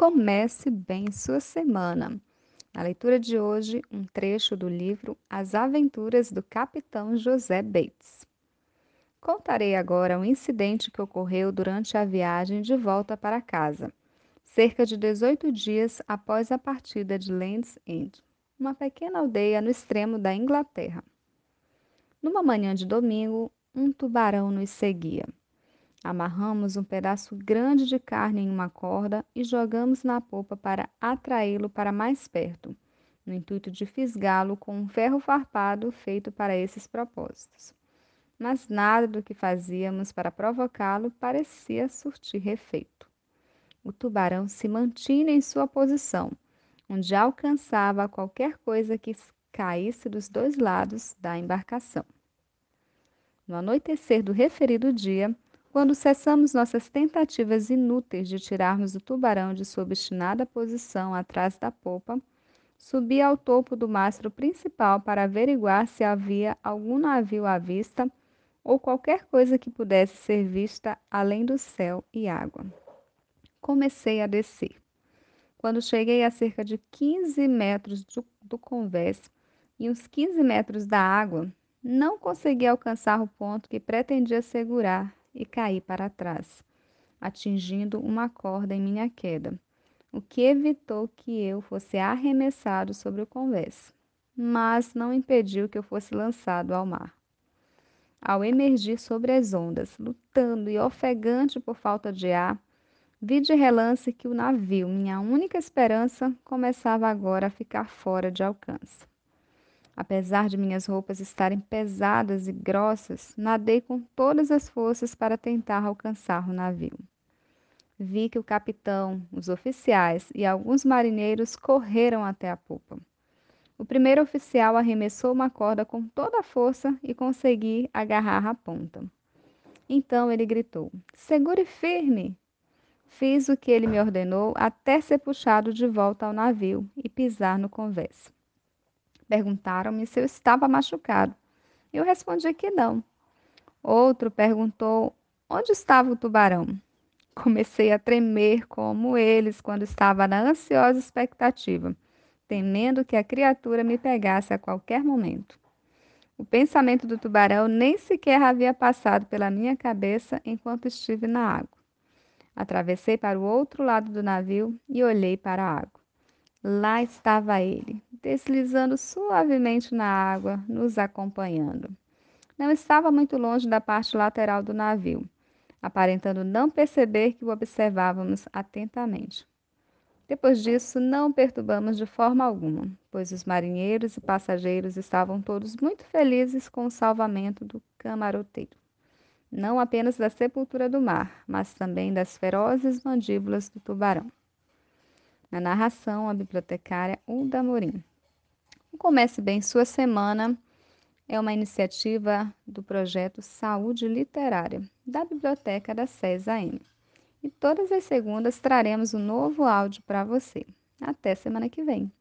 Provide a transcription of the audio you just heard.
Comece bem sua semana. Na leitura de hoje, um trecho do livro As Aventuras do Capitão José Bates. Contarei agora um incidente que ocorreu durante a viagem de volta para casa, cerca de 18 dias após a partida de Land's End, uma pequena aldeia no extremo da Inglaterra. Numa manhã de domingo, um tubarão nos seguia. Amarramos um pedaço grande de carne em uma corda e jogamos na popa para atraí-lo para mais perto, no intuito de fisgá-lo com um ferro farpado feito para esses propósitos. Mas nada do que fazíamos para provocá-lo parecia surtir efeito. O tubarão se mantinha em sua posição, onde alcançava qualquer coisa que caísse dos dois lados da embarcação. No anoitecer do referido dia, quando cessamos nossas tentativas inúteis de tirarmos o tubarão de sua obstinada posição atrás da popa, subi ao topo do mastro principal para averiguar se havia algum navio à vista ou qualquer coisa que pudesse ser vista além do céu e água. Comecei a descer. Quando cheguei a cerca de 15 metros do, do convés e uns 15 metros da água, não consegui alcançar o ponto que pretendia segurar e caí para trás, atingindo uma corda em minha queda, o que evitou que eu fosse arremessado sobre o convés, mas não impediu que eu fosse lançado ao mar. Ao emergir sobre as ondas, lutando e ofegante por falta de ar, vi de relance que o navio, minha única esperança, começava agora a ficar fora de alcance. Apesar de minhas roupas estarem pesadas e grossas, nadei com todas as forças para tentar alcançar o navio. Vi que o capitão, os oficiais e alguns marinheiros correram até a popa. O primeiro oficial arremessou uma corda com toda a força e consegui agarrar a ponta. Então ele gritou: Segure firme! Fiz o que ele me ordenou até ser puxado de volta ao navio e pisar no convés. Perguntaram-me se eu estava machucado. Eu respondi que não. Outro perguntou onde estava o tubarão. Comecei a tremer como eles quando estava na ansiosa expectativa, temendo que a criatura me pegasse a qualquer momento. O pensamento do tubarão nem sequer havia passado pela minha cabeça enquanto estive na água. Atravessei para o outro lado do navio e olhei para a água. Lá estava ele, deslizando suavemente na água, nos acompanhando. Não estava muito longe da parte lateral do navio, aparentando não perceber que o observávamos atentamente. Depois disso, não perturbamos de forma alguma, pois os marinheiros e passageiros estavam todos muito felizes com o salvamento do camaroteiro. Não apenas da sepultura do mar, mas também das ferozes mandíbulas do tubarão. Na narração, a bibliotecária Ulda Morim. Comece Bem Sua Semana é uma iniciativa do projeto Saúde Literária, da Biblioteca da SESAM. E todas as segundas traremos um novo áudio para você. Até semana que vem!